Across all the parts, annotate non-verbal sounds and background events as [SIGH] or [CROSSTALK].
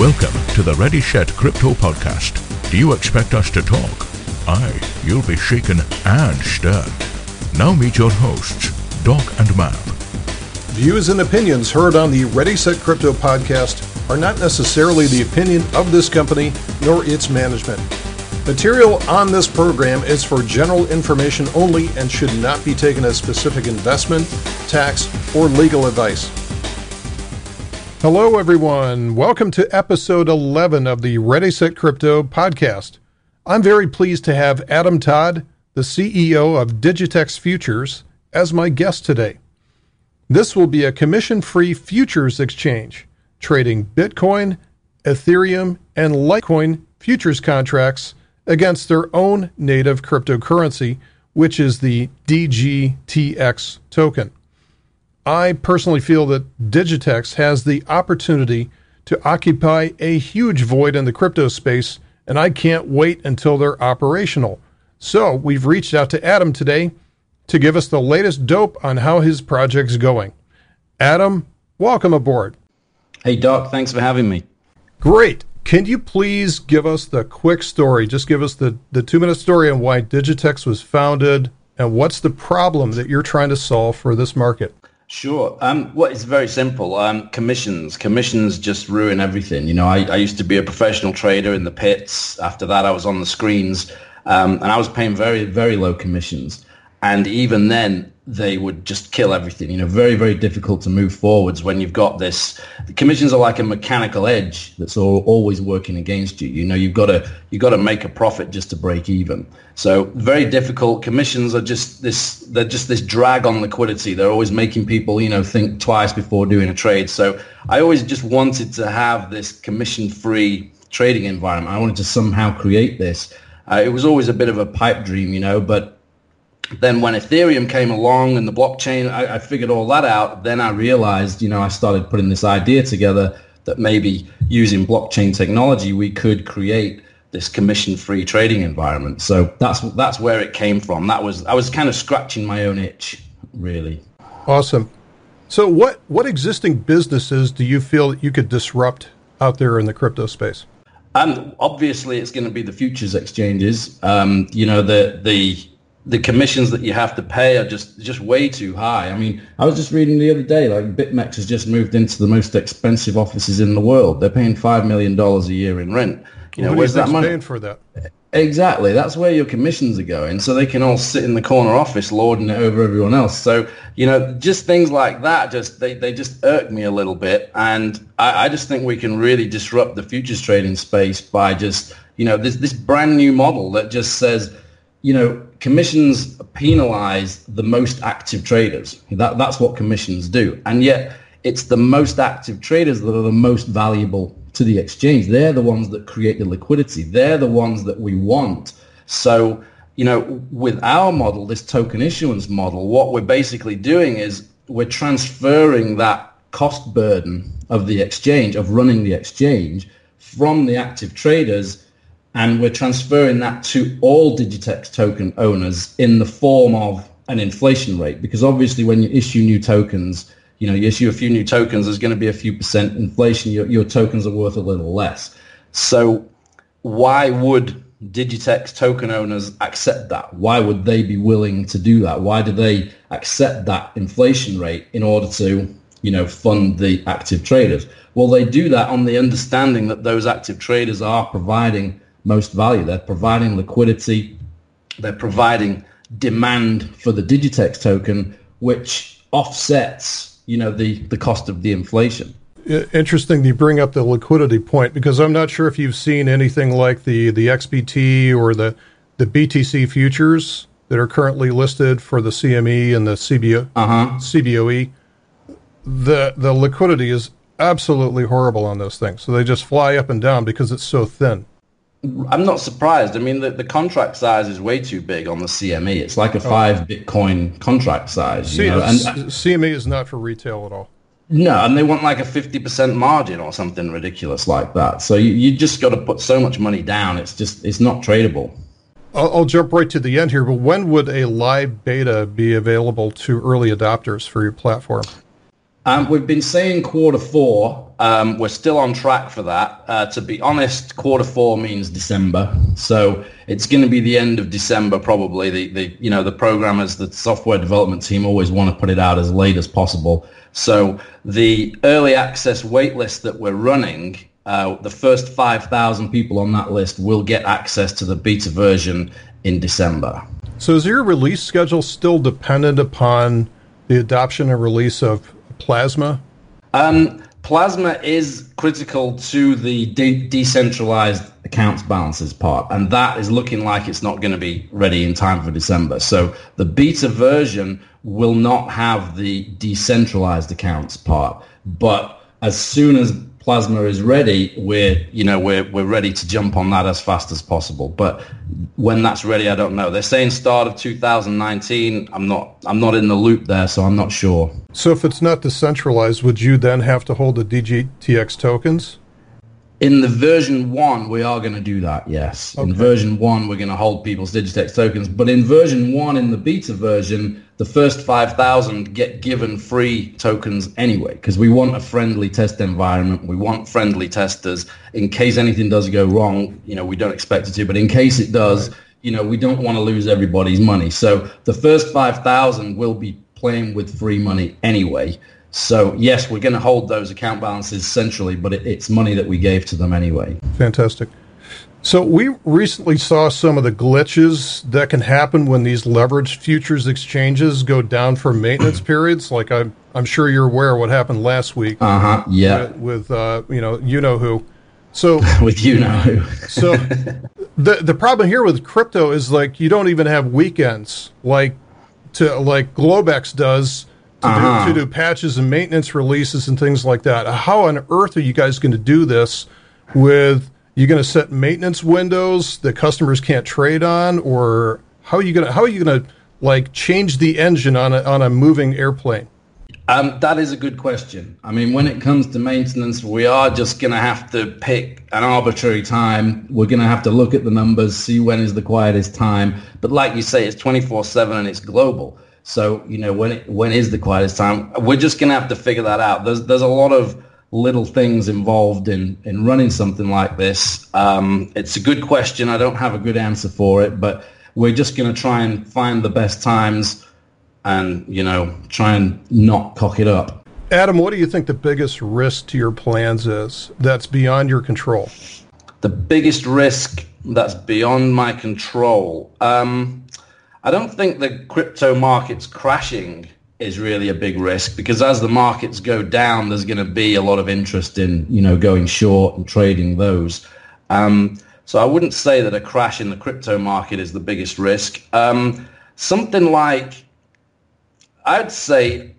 Welcome to the Ready Set Crypto Podcast. Do you expect us to talk? Aye, you'll be shaken and stirred. Now meet your hosts, Doc and Mab. Views and opinions heard on the Ready Set Crypto podcast are not necessarily the opinion of this company nor its management. Material on this program is for general information only and should not be taken as specific investment, tax, or legal advice. Hello, everyone. Welcome to episode 11 of the Ready Set Crypto podcast. I'm very pleased to have Adam Todd, the CEO of Digitex Futures, as my guest today. This will be a commission free futures exchange, trading Bitcoin, Ethereum, and Litecoin futures contracts against their own native cryptocurrency, which is the DGTX token. I personally feel that Digitex has the opportunity to occupy a huge void in the crypto space, and I can't wait until they're operational. So we've reached out to Adam today to give us the latest dope on how his project's going. Adam, welcome aboard. Hey, Doc, thanks for having me. Great. Can you please give us the quick story? Just give us the, the two minute story on why Digitex was founded and what's the problem that you're trying to solve for this market? Sure. Um, well, it's very simple. Um, commissions. Commissions just ruin everything. You know, I, I used to be a professional trader in the pits. After that, I was on the screens, um, and I was paying very, very low commissions. And even then, they would just kill everything. You know, very, very difficult to move forwards when you've got this. The commissions are like a mechanical edge that's all, always working against you. You know, you've got to you've got to make a profit just to break even. So very difficult. Commissions are just this. They're just this drag on liquidity. They're always making people, you know, think twice before doing a trade. So I always just wanted to have this commission-free trading environment. I wanted to somehow create this. Uh, it was always a bit of a pipe dream, you know, but then when Ethereum came along and the blockchain, I, I, figured all that out. Then I realized, you know, I started putting this idea together that maybe using blockchain technology, we could create this commission-free trading environment. So that's that's where it came from. That was I was kind of scratching my own itch, really. Awesome. So what what existing businesses do you feel that you could disrupt out there in the crypto space? Um, obviously, it's going to be the futures exchanges. Um, you know, the the the commissions that you have to pay are just just way too high. I mean, I was just reading the other day, like BitMEX has just moved into the most expensive offices in the world. They're paying five million dollars a year in rent. You know, where's that money? Paying for that? Exactly. That's where your commissions are going. So they can all sit in the corner office lording it over everyone else. So, you know, just things like that, just they, they just irk me a little bit. And I, I just think we can really disrupt the futures trading space by just, you know, this, this brand new model that just says, you know, commissions penalize the most active traders. That, that's what commissions do. And yet it's the most active traders that are the most valuable to the exchange. They're the ones that create the liquidity. They're the ones that we want. So, you know, with our model, this token issuance model, what we're basically doing is we're transferring that cost burden of the exchange, of running the exchange from the active traders and we're transferring that to all Digitex token owners in the form of an inflation rate. Because obviously when you issue new tokens you know you issue a few new tokens there's going to be a few percent inflation. Your, your tokens are worth a little less. So why would Digitex token owners accept that? Why would they be willing to do that? Why do they accept that inflation rate in order to you know fund the active traders? Well they do that on the understanding that those active traders are providing most value. They're providing liquidity. They're providing demand for the Digitex token, which offsets, you know, the, the cost of the inflation. Interesting you bring up the liquidity point because I'm not sure if you've seen anything like the, the XBT or the, the BTC futures that are currently listed for the CME and the CBO, uh-huh. CBOE. The, the liquidity is absolutely horrible on those things. So they just fly up and down because it's so thin. I'm not surprised. I mean, the, the contract size is way too big on the CME. It's like a oh. five Bitcoin contract size. You know? and, CME is not for retail at all. No, and they want like a 50% margin or something ridiculous like that. So you, you just got to put so much money down. It's just, it's not tradable. I'll, I'll, jump right to the end here, but when would a live beta be available to early adopters for your platform? Um, we've been saying quarter four. Um, we're still on track for that. Uh, to be honest, quarter four means December, so it's going to be the end of December probably. The, the you know the programmers, the software development team always want to put it out as late as possible. So the early access waitlist that we're running, uh, the first 5,000 people on that list will get access to the beta version in December. So is your release schedule still dependent upon the adoption and release of Plasma? Um, Plasma is critical to the de- decentralized accounts balances part, and that is looking like it's not going to be ready in time for December. So the beta version will not have the decentralized accounts part, but as soon as Plasma is ready, we're you know we're we're ready to jump on that as fast as possible. But when that's ready, I don't know. They're saying start of 2019. I'm not I'm not in the loop there, so I'm not sure. So if it's not decentralized, would you then have to hold the DGTX tokens? In the version one, we are going to do that. Yes. Okay. In version one, we're going to hold people's Digitex tokens. But in version one, in the beta version, the first 5,000 get given free tokens anyway, because we want a friendly test environment. We want friendly testers in case anything does go wrong. You know, we don't expect it to, but in case it does, right. you know, we don't want to lose everybody's money. So the first 5,000 will be playing with free money anyway. So yes, we're going to hold those account balances centrally, but it, it's money that we gave to them anyway. Fantastic. So we recently saw some of the glitches that can happen when these leveraged futures exchanges go down for maintenance [CLEARS THROAT] periods. Like I'm, I'm sure you're aware what happened last week. Uh huh. Yeah. With, with uh, you know, you know who. So [LAUGHS] with you know who. so the the problem here with crypto is like you don't even have weekends like to like Globex does to, uh-huh. do, to do patches and maintenance releases and things like that. How on earth are you guys going to do this with you're going to set maintenance windows that customers can't trade on or how are you going to how are you going to like change the engine on a, on a moving airplane? Um, that is a good question. I mean, when it comes to maintenance, we are just going to have to pick an arbitrary time. We're going to have to look at the numbers, see when is the quietest time. But like you say, it's 24-7 and it's global. So you know when it, when is the quietest time? We're just gonna have to figure that out. There's there's a lot of little things involved in in running something like this. Um, it's a good question. I don't have a good answer for it, but we're just gonna try and find the best times, and you know try and not cock it up. Adam, what do you think the biggest risk to your plans is that's beyond your control? The biggest risk that's beyond my control. Um, I don't think the crypto markets crashing is really a big risk because as the markets go down, there's going to be a lot of interest in, you know, going short and trading those. Um, so I wouldn't say that a crash in the crypto market is the biggest risk. Um, something like, I'd say,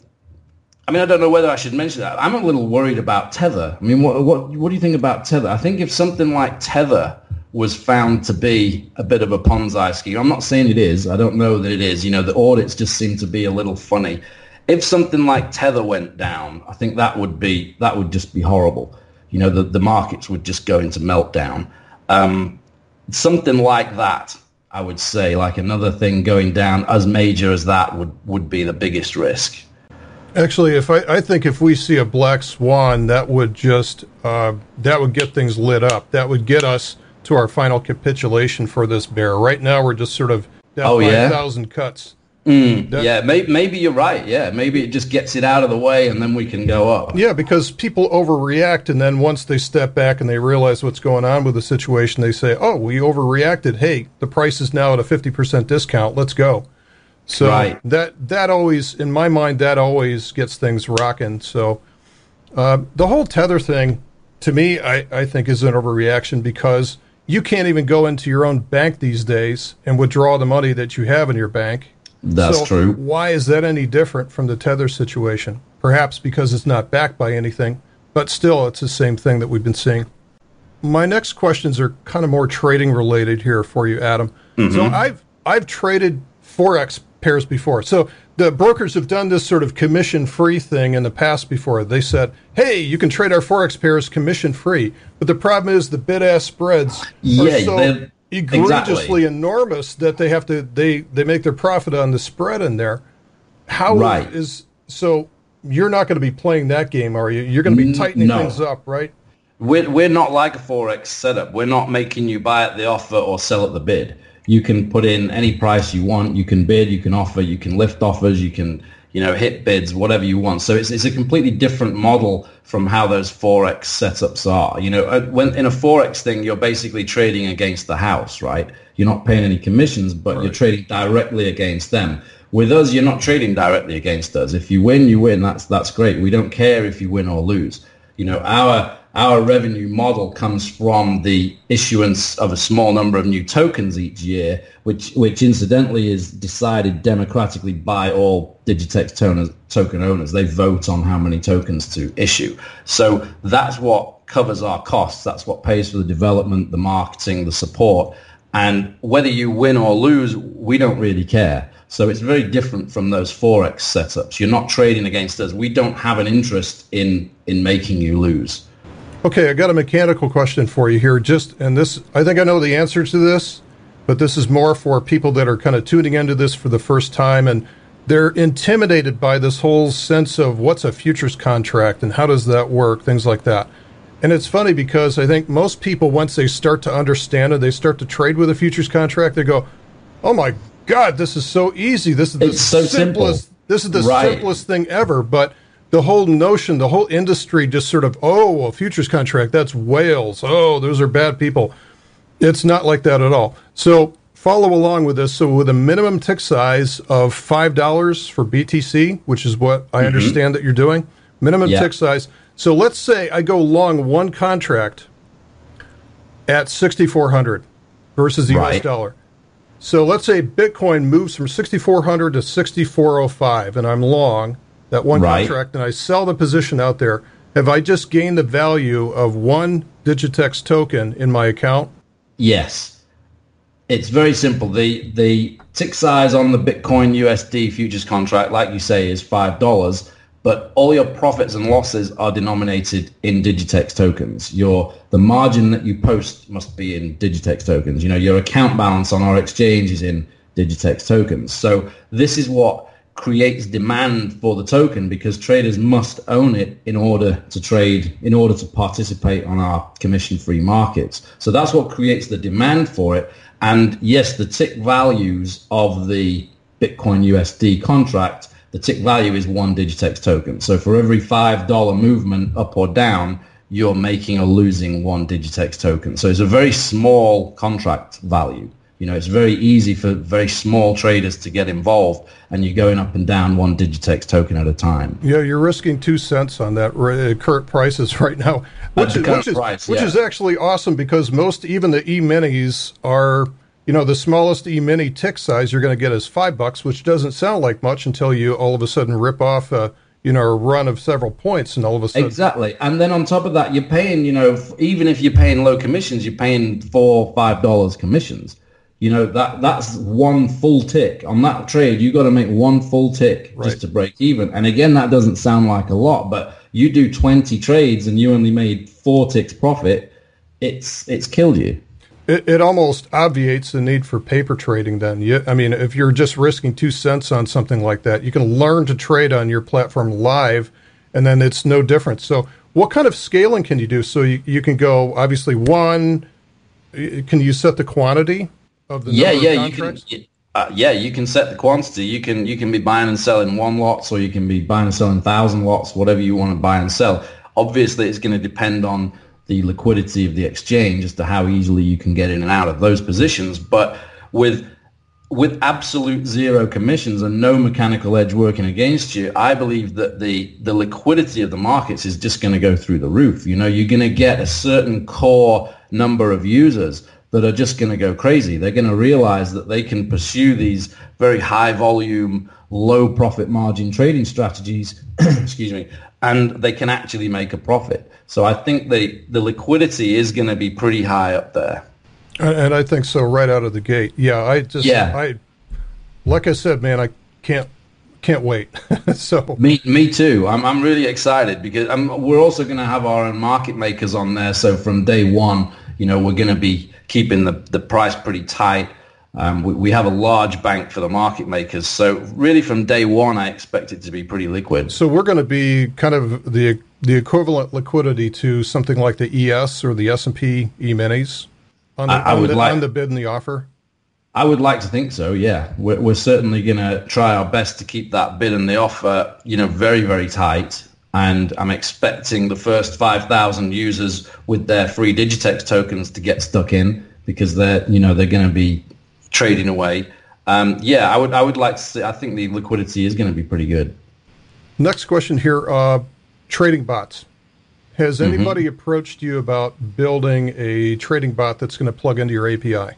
I mean, I don't know whether I should mention that. I'm a little worried about Tether. I mean, what, what, what do you think about Tether? I think if something like Tether was found to be a bit of a Ponzi scheme. I'm not saying it is. I don't know that it is. You know, the audits just seem to be a little funny. If something like Tether went down, I think that would be that would just be horrible. You know, the, the markets would just go into meltdown. Um, something like that, I would say, like another thing going down as major as that would, would be the biggest risk. Actually, if I, I think if we see a black swan, that would just uh, that would get things lit up. That would get us to our final capitulation for this bear. Right now, we're just sort of down oh, 5,000 yeah? cuts. Mm, yeah, maybe, maybe you're right. Yeah, maybe it just gets it out of the way and then we can go up. Yeah, because people overreact and then once they step back and they realize what's going on with the situation, they say, "Oh, we overreacted. Hey, the price is now at a 50% discount. Let's go." So right. that that always in my mind that always gets things rocking. So uh, the whole tether thing to me I, I think is an overreaction because you can't even go into your own bank these days and withdraw the money that you have in your bank. That's so true. Why is that any different from the tether situation? Perhaps because it's not backed by anything, but still it's the same thing that we've been seeing. My next questions are kind of more trading related here for you, Adam. Mm-hmm. So I've I've traded forex pairs before. So the brokers have done this sort of commission free thing in the past before. They said, hey, you can trade our Forex pairs commission free. But the problem is the bid ask spreads yeah, are so egregiously exactly. enormous that they have to they, they make their profit on the spread in there. How right. is so you're not going to be playing that game, are you? You're going to be tightening no. things up, right? We're, we're not like a Forex setup. We're not making you buy at the offer or sell at the bid. You can put in any price you want. You can bid, you can offer, you can lift offers, you can you know, hit bids, whatever you want. So it's, it's a completely different model from how those Forex setups are. You know, when in a Forex thing, you're basically trading against the house, right? You're not paying any commissions, but right. you're trading directly against them. With us, you're not trading directly against us. If you win, you win. That's, that's great. We don't care if you win or lose. You know, our our revenue model comes from the issuance of a small number of new tokens each year, which, which incidentally is decided democratically by all Digitex token owners. They vote on how many tokens to issue. So that's what covers our costs. That's what pays for the development, the marketing, the support. And whether you win or lose, we don't really care. So it's very different from those Forex setups. You're not trading against us. We don't have an interest in, in making you lose. Okay, I got a mechanical question for you here. Just and this, I think I know the answer to this, but this is more for people that are kind of tuning into this for the first time and they're intimidated by this whole sense of what's a futures contract and how does that work, things like that. And it's funny because I think most people, once they start to understand it, they start to trade with a futures contract. They go, "Oh my God, this is so easy! This is the so simplest. Simple. This is the right. simplest thing ever." But the whole notion, the whole industry just sort of, oh, a futures contract, that's whales. Oh, those are bad people. It's not like that at all. So follow along with this. So with a minimum tick size of $5 for BTC, which is what I mm-hmm. understand that you're doing, minimum yeah. tick size. So let's say I go long one contract at 6,400 versus the right. US dollar. So let's say Bitcoin moves from 6,400 to 6,405 and I'm long that one right. contract and I sell the position out there, have I just gained the value of one Digitex token in my account? Yes. It's very simple. The the tick size on the Bitcoin USD futures contract, like you say, is five dollars, but all your profits and losses are denominated in Digitex tokens. Your the margin that you post must be in Digitex tokens. You know, your account balance on our exchange is in Digitex tokens. So this is what creates demand for the token because traders must own it in order to trade, in order to participate on our commission-free markets. So that's what creates the demand for it. And yes, the tick values of the Bitcoin USD contract, the tick value is one Digitex token. So for every $5 movement up or down, you're making or losing one Digitex token. So it's a very small contract value. You know, it's very easy for very small traders to get involved, and you're going up and down one Digitex token at a time. Yeah, you're risking two cents on that uh, current prices [LAUGHS] right now, which, is, which, is, price, which yeah. is actually awesome because most, even the e-minis are, you know, the smallest e-mini tick size you're going to get is five bucks, which doesn't sound like much until you all of a sudden rip off a, you know, a run of several points, and all of a sudden exactly. And then on top of that, you're paying, you know, even if you're paying low commissions, you're paying four, five dollars commissions. You know that that's one full tick on that trade. You got to make one full tick right. just to break even. And again, that doesn't sound like a lot, but you do twenty trades and you only made four ticks profit. It's it's killed you. It, it almost obviates the need for paper trading. Then, you, I mean, if you're just risking two cents on something like that, you can learn to trade on your platform live, and then it's no different. So, what kind of scaling can you do? So you, you can go obviously one. Can you set the quantity? Of the yeah, yeah, you can. Uh, yeah, you can set the quantity. You can you can be buying and selling one lots, or you can be buying and selling thousand lots, whatever you want to buy and sell. Obviously, it's going to depend on the liquidity of the exchange as to how easily you can get in and out of those positions. But with with absolute zero commissions and no mechanical edge working against you, I believe that the the liquidity of the markets is just going to go through the roof. You know, you're going to get a certain core number of users that are just going to go crazy. They're going to realize that they can pursue these very high volume, low profit margin trading strategies, [CLEARS THROAT] excuse me, and they can actually make a profit. So I think the, the liquidity is going to be pretty high up there. And I think so right out of the gate. Yeah, I just, yeah. I, like I said, man, I can't can't wait. [LAUGHS] so me, me too. I'm, I'm really excited because I'm, we're also going to have our own market makers on there. So from day one, you know, we're going to be keeping the, the price pretty tight. Um, we, we, have a large bank for the market makers. So really from day one, I expect it to be pretty liquid. So we're going to be kind of the the equivalent liquidity to something like the ES or the S&P E-minis on the, I, I on, the like, on the bid and the offer? I would like to think so. Yeah, we're, we're certainly going to try our best to keep that bid and the offer, you know, very very tight. And I'm expecting the first 5,000 users with their free Digitex tokens to get stuck in because they're, you know, they're going to be trading away. Um, yeah, I would I would like to see. I think the liquidity is going to be pretty good. Next question here: uh, trading bots. Has mm-hmm. anybody mm-hmm. approached you about building a trading bot that's going to plug into your API?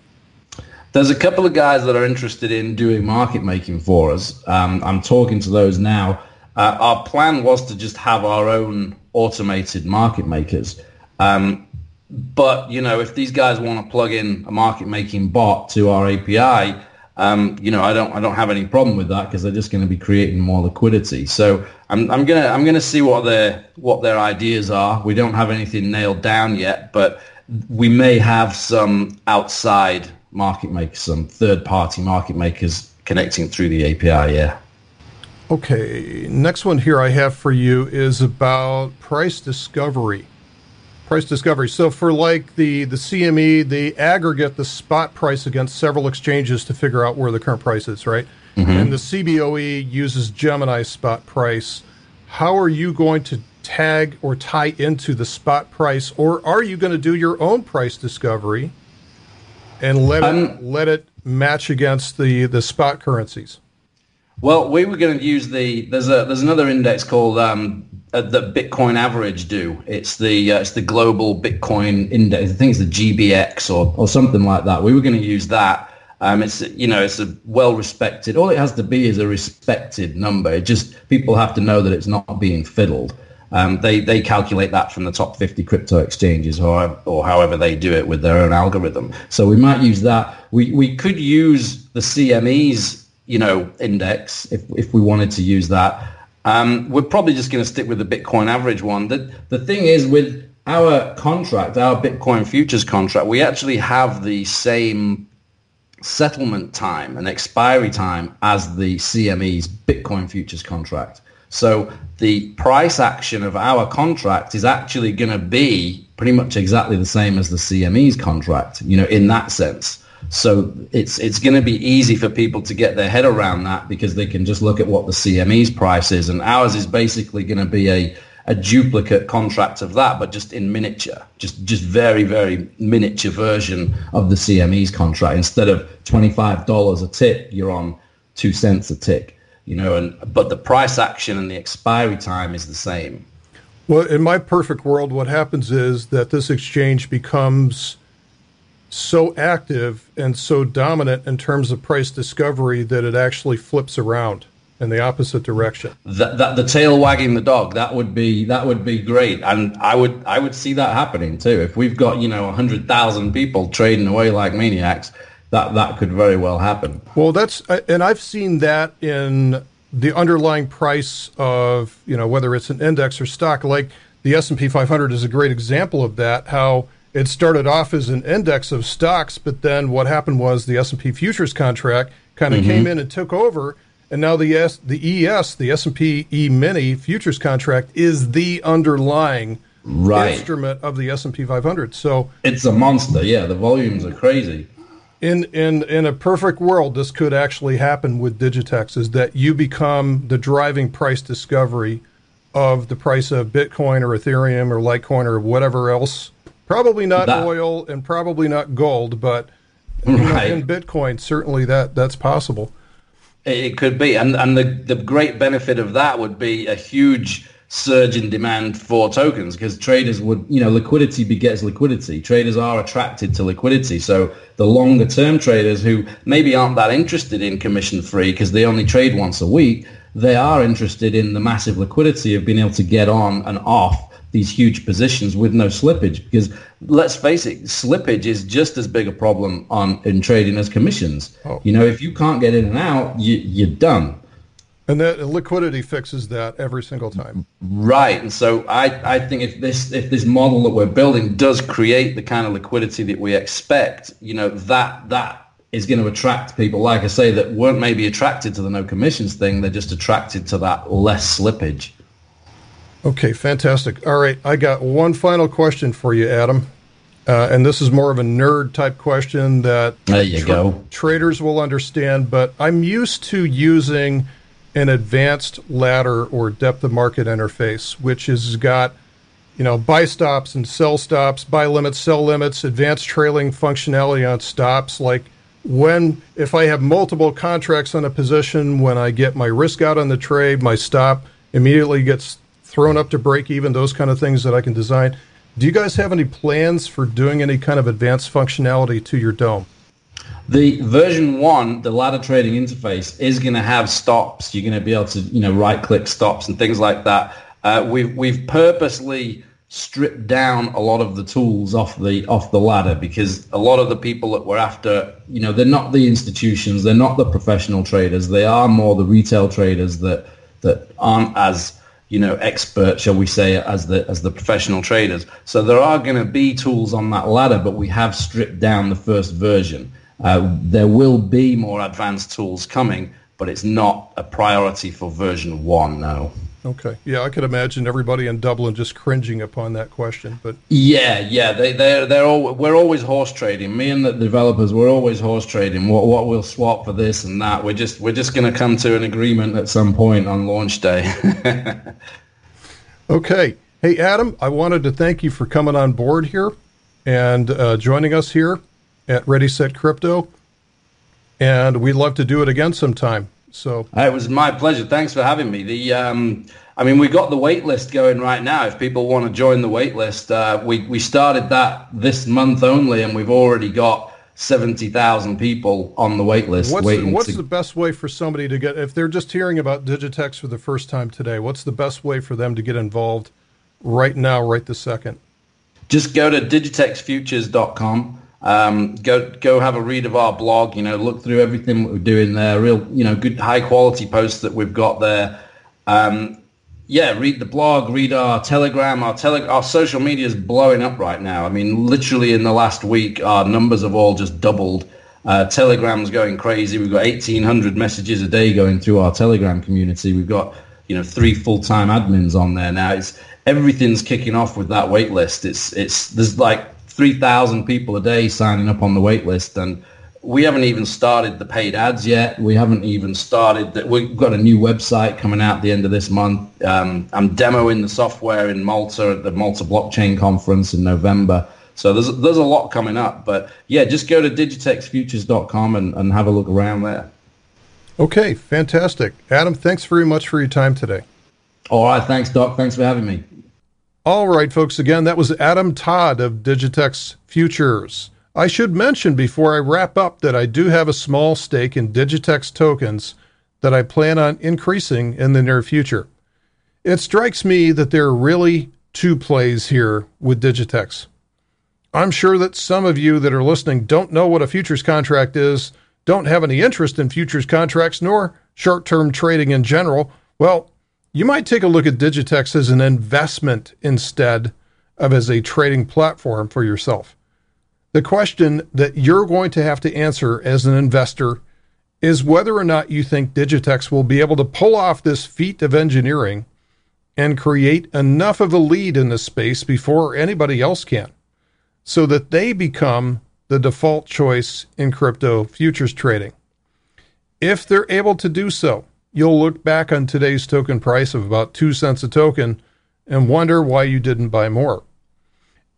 There's a couple of guys that are interested in doing market making for us. Um, I'm talking to those now. Uh, our plan was to just have our own automated market makers. Um, but you know, if these guys want to plug in a market making bot to our API, um, you know, I don't I don't have any problem with that because they're just going to be creating more liquidity. So I'm I'm gonna I'm gonna see what their what their ideas are. We don't have anything nailed down yet, but we may have some outside market makers, some third party market makers connecting through the API. Yeah. Okay. Next one here I have for you is about price discovery price discovery. So for like the the CME, they aggregate the spot price against several exchanges to figure out where the current price is, right? Mm-hmm. And the CBOE uses Gemini spot price. How are you going to tag or tie into the spot price, or are you going to do your own price discovery and let um, it let it match against the the spot currencies? Well, we were going to use the there's a there's another index called um, uh, Bitcoin average do. It's the uh, it's the global Bitcoin index. I think it's the GBX or or something like that. We were going to use that. Um, it's you know it's a well respected. All it has to be is a respected number. It just people have to know that it's not being fiddled. Um, they they calculate that from the top 50 crypto exchanges or or however they do it with their own algorithm. So we might use that. We we could use the CME's you know index if if we wanted to use that. Um, we're probably just going to stick with the Bitcoin average one. The, the thing is with our contract, our Bitcoin futures contract, we actually have the same settlement time and expiry time as the CME's Bitcoin futures contract. So the price action of our contract is actually going to be pretty much exactly the same as the CME's contract, you know, in that sense. So it's it's going to be easy for people to get their head around that because they can just look at what the CME's price is, and ours is basically going to be a a duplicate contract of that, but just in miniature, just just very very miniature version of the CME's contract. Instead of twenty five dollars a tick, you're on two cents a tick, you know. And but the price action and the expiry time is the same. Well, in my perfect world, what happens is that this exchange becomes so active and so dominant in terms of price discovery that it actually flips around in the opposite direction. That, that the tail wagging the dog that would be that would be great, and I would I would see that happening too. If we've got you know hundred thousand people trading away like maniacs, that that could very well happen. Well, that's uh, and I've seen that in the underlying price of you know whether it's an index or stock. Like the S and P 500 is a great example of that. How it started off as an index of stocks, but then what happened was the S&P futures contract kind of mm-hmm. came in and took over, and now the S, the ES, the S&P E-mini futures contract is the underlying right. instrument of the S&P 500. So it's a monster. Yeah, the volumes are crazy. In in in a perfect world, this could actually happen with Digitex. Is that you become the driving price discovery of the price of Bitcoin or Ethereum or Litecoin or whatever else Probably not oil and probably not gold, but right. in Bitcoin, certainly that that's possible. It could be, and and the the great benefit of that would be a huge surge in demand for tokens because traders would, you know, liquidity begets liquidity. Traders are attracted to liquidity. So the longer term traders who maybe aren't that interested in commission free because they only trade once a week, they are interested in the massive liquidity of being able to get on and off these huge positions with no slippage because let's face it slippage is just as big a problem on in trading as commissions oh. you know if you can't get in and out you, you're done and that liquidity fixes that every single time right and so i i think if this if this model that we're building does create the kind of liquidity that we expect you know that that is going to attract people, like I say, that weren't maybe attracted to the no commissions thing. They're just attracted to that less slippage. Okay, fantastic. All right, I got one final question for you, Adam. Uh, and this is more of a nerd type question that there you tra- go. traders will understand, but I'm used to using an advanced ladder or depth of market interface, which has got you know buy stops and sell stops, buy limits, sell limits, advanced trailing functionality on stops. Like when if I have multiple contracts on a position, when I get my risk out on the trade, my stop immediately gets thrown up to break even. Those kind of things that I can design. Do you guys have any plans for doing any kind of advanced functionality to your DOM? The version one, the ladder trading interface, is going to have stops. You're going to be able to, you know, right-click stops and things like that. Uh, we've we've purposely stripped down a lot of the tools off the off the ladder because a lot of the people that we're after, you know, they're not the institutions, they're not the professional traders. They are more the retail traders that that aren't as you know, expert, shall we say, as the as the professional traders. So there are going to be tools on that ladder, but we have stripped down the first version. Uh, there will be more advanced tools coming, but it's not a priority for version one now. Okay. Yeah, I could imagine everybody in Dublin just cringing upon that question. But yeah, yeah, they they they're all we're always horse trading. Me and the developers, we're always horse trading. What what we'll swap for this and that. We're just we're just going to come to an agreement at some point on launch day. [LAUGHS] okay. Hey Adam, I wanted to thank you for coming on board here and uh, joining us here at Ready Set Crypto. And we'd love to do it again sometime. So it was my pleasure. Thanks for having me. The um, I mean, we got the wait list going right now. If people want to join the wait list, uh, we we started that this month only, and we've already got seventy thousand people on the wait list. What's, waiting what's to... the best way for somebody to get if they're just hearing about Digitex for the first time today? What's the best way for them to get involved right now, right this second? Just go to digitexfutures.com um, go go have a read of our blog. You know, look through everything we're doing there. Real, you know, good high quality posts that we've got there. Um, yeah, read the blog, read our Telegram. Our tele- our social media is blowing up right now. I mean, literally in the last week, our numbers have all just doubled. Uh, Telegram's going crazy. We've got 1,800 messages a day going through our Telegram community. We've got you know three full-time admins on there now. It's everything's kicking off with that wait list. It's it's there's like 3,000 people a day signing up on the wait list. And we haven't even started the paid ads yet. We haven't even started that. We've got a new website coming out at the end of this month. Um, I'm demoing the software in Malta at the Malta Blockchain Conference in November. So there's there's a lot coming up. But yeah, just go to digitexfutures.com and, and have a look around there. Okay, fantastic. Adam, thanks very much for your time today. All right, thanks, Doc. Thanks for having me. All right, folks, again, that was Adam Todd of Digitex Futures. I should mention before I wrap up that I do have a small stake in Digitex tokens that I plan on increasing in the near future. It strikes me that there are really two plays here with Digitex. I'm sure that some of you that are listening don't know what a futures contract is, don't have any interest in futures contracts, nor short term trading in general. Well, you might take a look at Digitex as an investment instead of as a trading platform for yourself. The question that you're going to have to answer as an investor is whether or not you think Digitex will be able to pull off this feat of engineering and create enough of a lead in this space before anybody else can so that they become the default choice in crypto futures trading. If they're able to do so, you'll look back on today's token price of about 2 cents a token and wonder why you didn't buy more.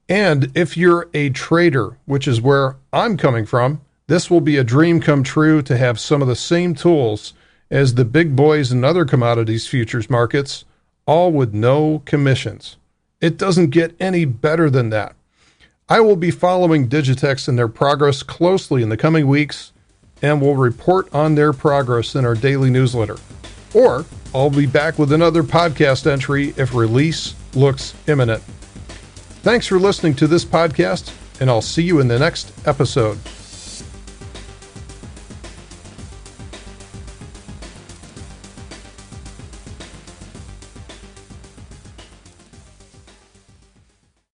And if you're a trader, which is where I'm coming from, this will be a dream come true to have some of the same tools as the big boys in other commodities futures markets, all with no commissions. It doesn't get any better than that. I will be following Digitex and their progress closely in the coming weeks and will report on their progress in our daily newsletter. Or I'll be back with another podcast entry if release looks imminent. Thanks for listening to this podcast, and I'll see you in the next episode.